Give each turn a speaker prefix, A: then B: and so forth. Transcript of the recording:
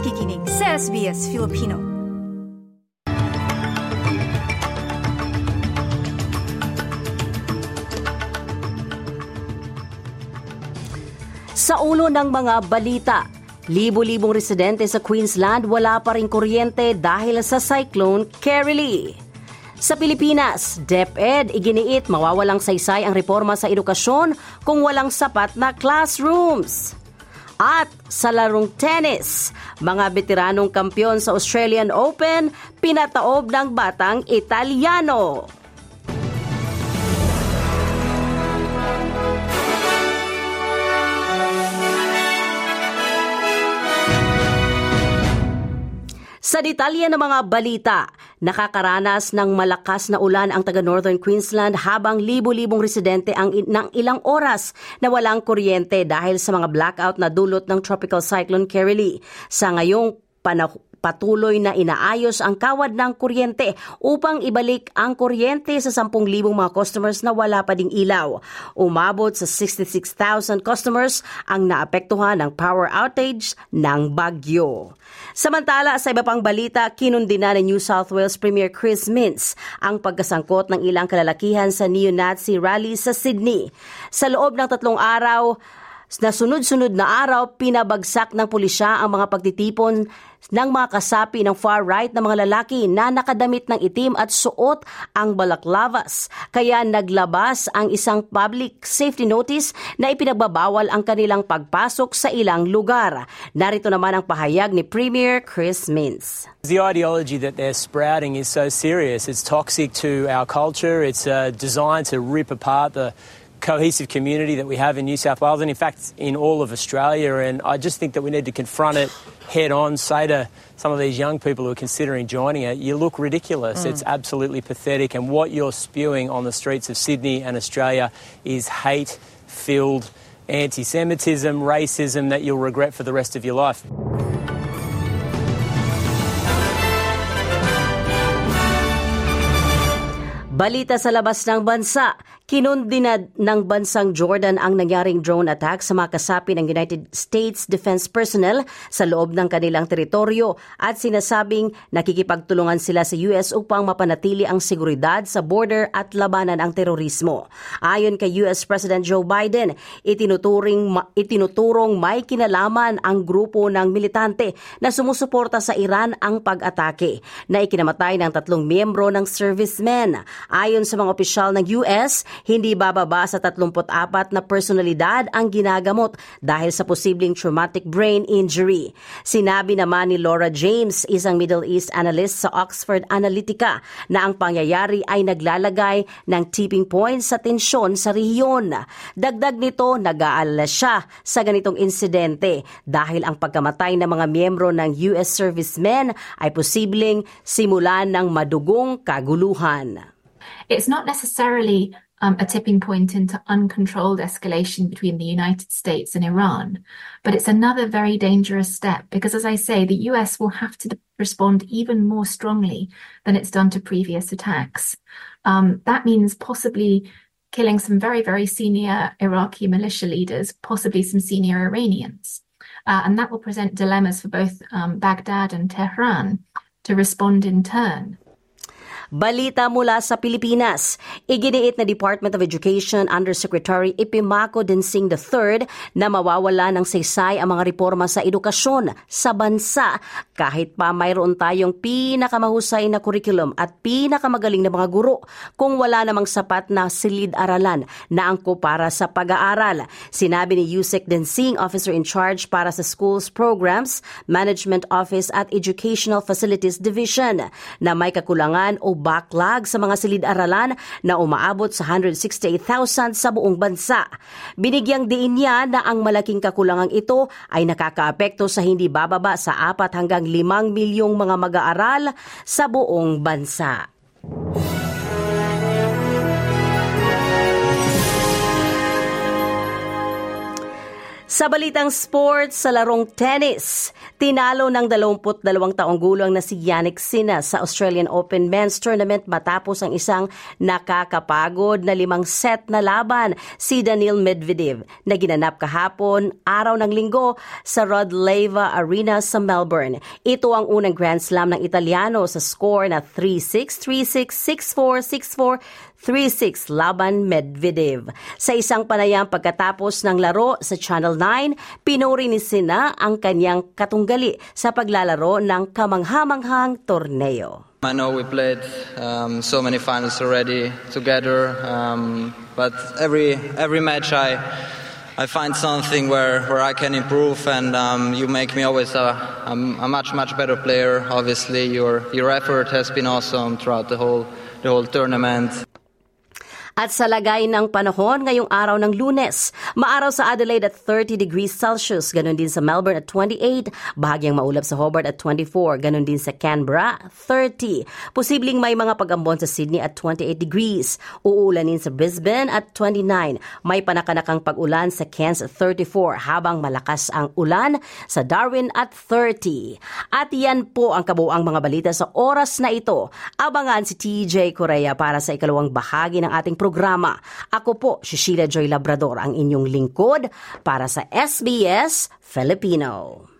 A: nakikinig sa SBS Filipino.
B: Sa ulo ng mga balita, libo-libong residente sa Queensland wala pa rin kuryente dahil sa cyclone Kerry. Sa Pilipinas, DepEd iginiit mawawalang saysay ang reforma sa edukasyon kung walang sapat na classrooms. At sa larong tennis, mga veteranong kampyon sa Australian Open pinataob ng batang Italiano. Sa detalye ng mga balita, nakakaranas ng malakas na ulan ang taga Northern Queensland habang libo-libong residente ang ng ilang oras na walang kuryente dahil sa mga blackout na dulot ng Tropical Cyclone Kerry. Sa ngayong panahon patuloy na inaayos ang kawad ng kuryente upang ibalik ang kuryente sa 10,000 mga customers na wala pa ding ilaw. Umabot sa 66,000 customers ang naapektuhan ng power outage ng bagyo. Samantala, sa iba pang balita, kinundina ni New South Wales Premier Chris Mintz ang pagkasangkot ng ilang kalalakihan sa neo-Nazi rally sa Sydney. Sa loob ng tatlong araw, na sunod-sunod na araw, pinabagsak ng pulisya ang mga pagtitipon ng mga kasapi ng far-right na mga lalaki na nakadamit ng itim at suot ang balaklavas. Kaya naglabas ang isang public safety notice na ipinagbabawal ang kanilang pagpasok sa ilang lugar. Narito naman ang pahayag ni Premier Chris Mintz.
C: The ideology that they're sprouting is so serious. It's toxic to our culture. It's uh, designed to rip apart the cohesive community that we have in New South Wales and in fact in all of Australia. And I just think that we need to confront it head on say to some of these young people who are considering joining it you look ridiculous. Mm. it's absolutely pathetic. And what you're spewing on the streets of Sydney and Australia is hate filled anti-Semitism racism that you'll regret for the rest of your life.
B: Balita sa labas ng bansa, kinundinad ng bansang Jordan ang nangyaring drone attack sa mga kasapi ng United States Defense Personnel sa loob ng kanilang teritoryo at sinasabing nakikipagtulungan sila sa US upang mapanatili ang seguridad sa border at labanan ang terorismo. Ayon kay US President Joe Biden, itinuturing, itinuturong may kinalaman ang grupo ng militante na sumusuporta sa Iran ang pag-atake na ikinamatay ng tatlong miyembro ng servicemen. Ayon sa mga opisyal ng US, hindi bababa sa 34 na personalidad ang ginagamot dahil sa posibleng traumatic brain injury. Sinabi naman ni Laura James, isang Middle East analyst sa Oxford Analytica, na ang pangyayari ay naglalagay ng tipping point sa tensyon sa rehiyon. Dagdag nito, nag-aalala siya sa ganitong insidente dahil ang pagkamatay ng mga miyembro ng US servicemen ay posibleng simulan ng madugong kaguluhan.
D: It's not necessarily um, a tipping point into uncontrolled escalation between the United States and Iran, but it's another very dangerous step because, as I say, the US will have to respond even more strongly than it's done to previous attacks. Um, that means possibly killing some very, very senior Iraqi militia leaders, possibly some senior Iranians. Uh, and that will present dilemmas for both um, Baghdad and Tehran to respond in turn.
B: Balita mula sa Pilipinas. Iginiit na Department of Education Undersecretary Ipimako Densing III na mawawala ng saysay ang mga reforma sa edukasyon sa bansa kahit pa mayroon tayong pinakamahusay na curriculum at pinakamagaling na mga guro kung wala namang sapat na silid-aralan na angko para sa pag-aaral. Sinabi ni Yusek Densing, Officer in Charge para sa Schools Programs, Management Office at Educational Facilities Division na may kakulangan o backlog sa mga silid-aralan na umaabot sa 168,000 sa buong bansa. Binigyang diin niya na ang malaking kakulangang ito ay nakakaapekto sa hindi bababa sa 4 hanggang 5 milyong mga mag-aaral sa buong bansa. Sa balitang sports, sa larong tennis, tinalo ng 22 taong gulang na si Yannick Sinner sa Australian Open Men's Tournament matapos ang isang nakakapagod na limang set na laban si Daniil Medvedev na ginanap kahapon araw ng linggo sa Rod Leva Arena sa Melbourne. Ito ang unang Grand Slam ng Italiano sa score na 3-6, 3-6, 6-4, 6-4, 3-6 laban Medvedev. Sa isang panayam pagkatapos ng laro sa Channel 9, pinuri ni Sina ang kanyang katunggali sa paglalaro ng kamanghamanghang torneo.
E: I know we played um, so many finals already together, um, but every every match I I find something where, where I can improve, and um, you make me always a, a, a much much better player. Obviously, your your effort has been awesome throughout the whole the whole tournament.
B: At sa lagay ng panahon ngayong araw ng lunes, maaraw sa Adelaide at 30 degrees Celsius, ganun din sa Melbourne at 28, bahagyang maulap sa Hobart at 24, ganun din sa Canberra, 30. Posibleng may mga pag-ambon sa Sydney at 28 degrees. Uulanin sa Brisbane at 29. May panakanakang pag-ulan sa Cairns at 34, habang malakas ang ulan sa Darwin at 30. At yan po ang kabuang mga balita sa oras na ito. Abangan si TJ Korea para sa ikalawang bahagi ng ating programa. Ako po, si Sheila Joy Labrador, ang inyong lingkod para sa SBS Filipino.